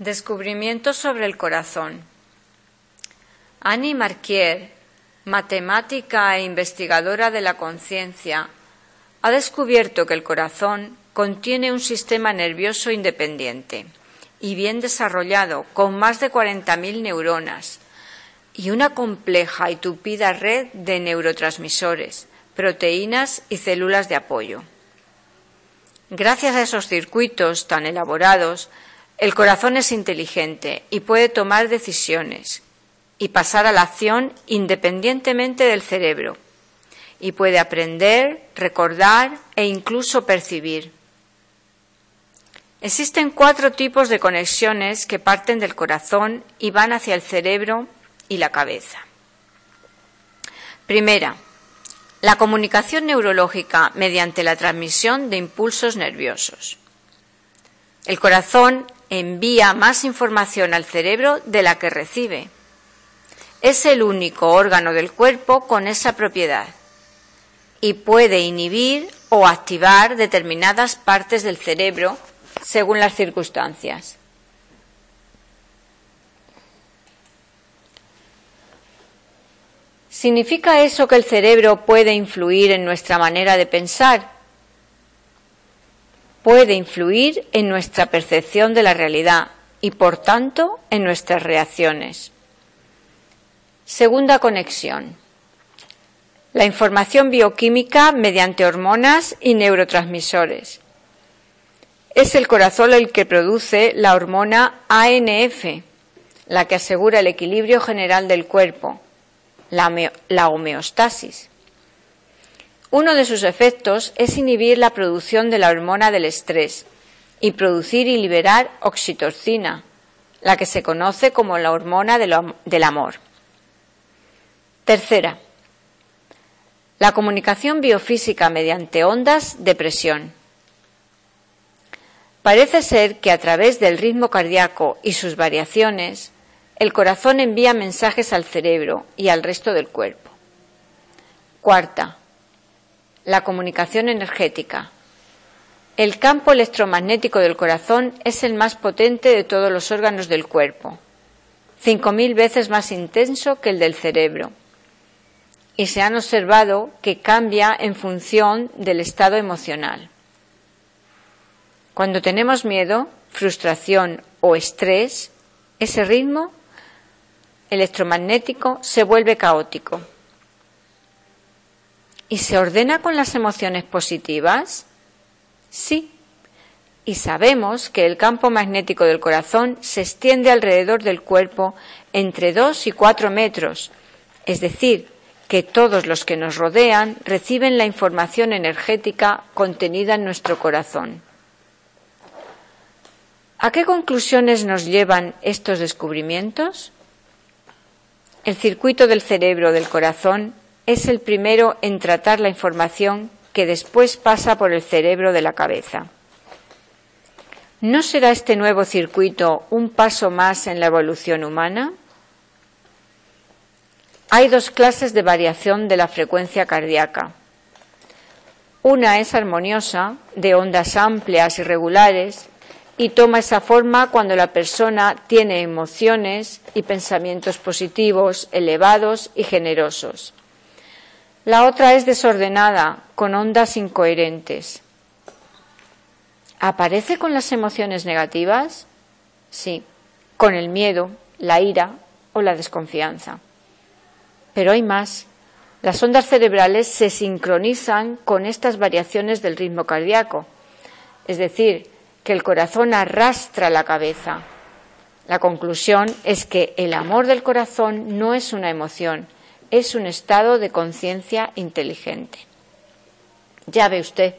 Descubrimientos sobre el corazón. Annie Marquier, matemática e investigadora de la conciencia, ha descubierto que el corazón contiene un sistema nervioso independiente y bien desarrollado, con más de 40.000 neuronas y una compleja y tupida red de neurotransmisores, proteínas y células de apoyo. Gracias a esos circuitos tan elaborados, el corazón es inteligente y puede tomar decisiones y pasar a la acción independientemente del cerebro. Y puede aprender, recordar e incluso percibir. Existen cuatro tipos de conexiones que parten del corazón y van hacia el cerebro y la cabeza. Primera, la comunicación neurológica mediante la transmisión de impulsos nerviosos. El corazón envía más información al cerebro de la que recibe. Es el único órgano del cuerpo con esa propiedad y puede inhibir o activar determinadas partes del cerebro según las circunstancias. ¿Significa eso que el cerebro puede influir en nuestra manera de pensar? Puede influir en nuestra percepción de la realidad y, por tanto, en nuestras reacciones. Segunda conexión. La información bioquímica mediante hormonas y neurotransmisores. Es el corazón el que produce la hormona ANF, la que asegura el equilibrio general del cuerpo, la, homeostasis. Uno de sus efectos es inhibir la producción de la hormona del estrés y producir y liberar oxitocina, la que se conoce como la hormona del amor. Tercera, la comunicación biofísica mediante ondas de presión. Parece ser que a través del ritmo cardíaco y sus variaciones, el corazón envía mensajes al cerebro y al resto del cuerpo. Cuarta, la comunicación energética. El campo electromagnético del corazón es el más potente de todos los órganos del cuerpo, cinco mil veces más intenso que el del cerebro. Y se han observado que cambia en función del estado emocional. Cuando tenemos miedo, frustración o estrés, ese ritmo electromagnético se vuelve caótico ¿Y se ordena con las emociones positivas? Sí. Y sabemos que el campo magnético del corazón se extiende alrededor del cuerpo entre dos y cuatro metros, es decir, que todos los que nos rodean reciben la información energética contenida en nuestro corazón. ¿A qué conclusiones nos llevan estos descubrimientos? El circuito del cerebro del corazón es el primero en tratar la información que después pasa por el cerebro de la cabeza. ¿No será este nuevo circuito un paso más en la evolución humana? Hay dos clases de variación de la frecuencia cardíaca. Una es armoniosa, de ondas amplias y regulares, y toma esa forma cuando la persona tiene emociones y pensamientos positivos, elevados y generosos. La otra es desordenada, con ondas incoherentes. ¿Aparece con las emociones negativas? Sí, con el miedo, la ira o la desconfianza. Pero hay más. Las ondas cerebrales se sincronizan con estas variaciones del ritmo cardíaco, es decir, que el corazón arrastra la cabeza. La conclusión es que el amor del corazón no es una emoción, es un estado de conciencia inteligente. Ya ve usted,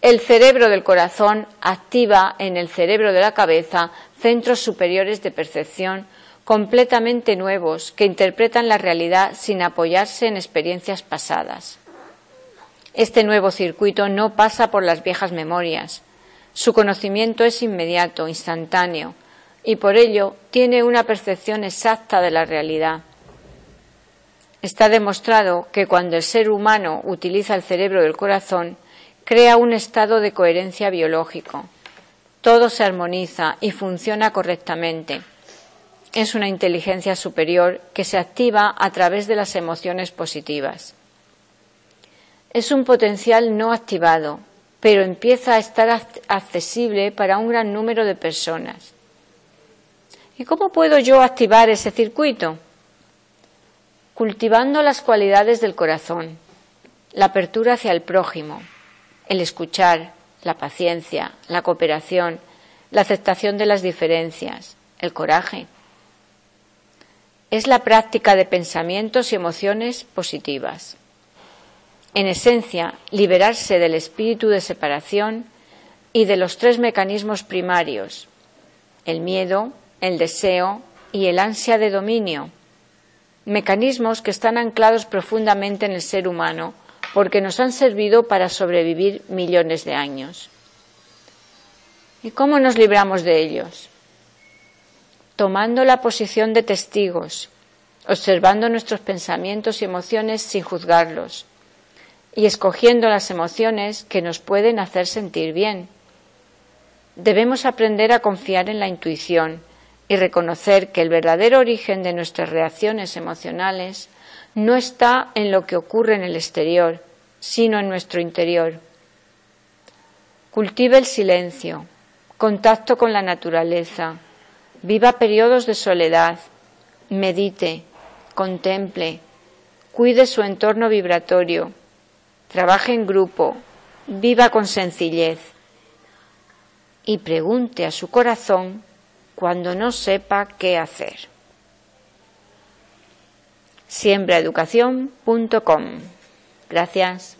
el cerebro del corazón activa en el cerebro de la cabeza centros superiores de percepción completamente nuevos que interpretan la realidad sin apoyarse en experiencias pasadas. Este nuevo circuito no pasa por las viejas memorias. Su conocimiento es inmediato, instantáneo, y por ello tiene una percepción exacta de la realidad. Está demostrado que cuando el ser humano utiliza el cerebro del corazón, crea un estado de coherencia biológico todo se armoniza y funciona correctamente. Es una inteligencia superior que se activa a través de las emociones positivas. Es un potencial no activado, pero empieza a estar accesible para un gran número de personas. ¿Y cómo puedo yo activar ese circuito? Cultivando las cualidades del corazón, la apertura hacia el prójimo, el escuchar, la paciencia, la cooperación, la aceptación de las diferencias, el coraje. Es la práctica de pensamientos y emociones positivas. En esencia, liberarse del espíritu de separación y de los tres mecanismos primarios, el miedo, el deseo y el ansia de dominio, mecanismos que están anclados profundamente en el ser humano porque nos han servido para sobrevivir millones de años. ¿Y cómo nos libramos de ellos? Tomando la posición de testigos, observando nuestros pensamientos y emociones sin juzgarlos y escogiendo las emociones que nos pueden hacer sentir bien. Debemos aprender a confiar en la intuición y reconocer que el verdadero origen de nuestras reacciones emocionales no está en lo que ocurre en el exterior, sino en nuestro interior. Cultive el silencio, contacto con la naturaleza, viva periodos de soledad, medite, contemple, cuide su entorno vibratorio, trabaje en grupo, viva con sencillez y pregunte a su corazón cuando no sepa qué hacer. Siembraeducación.com Gracias.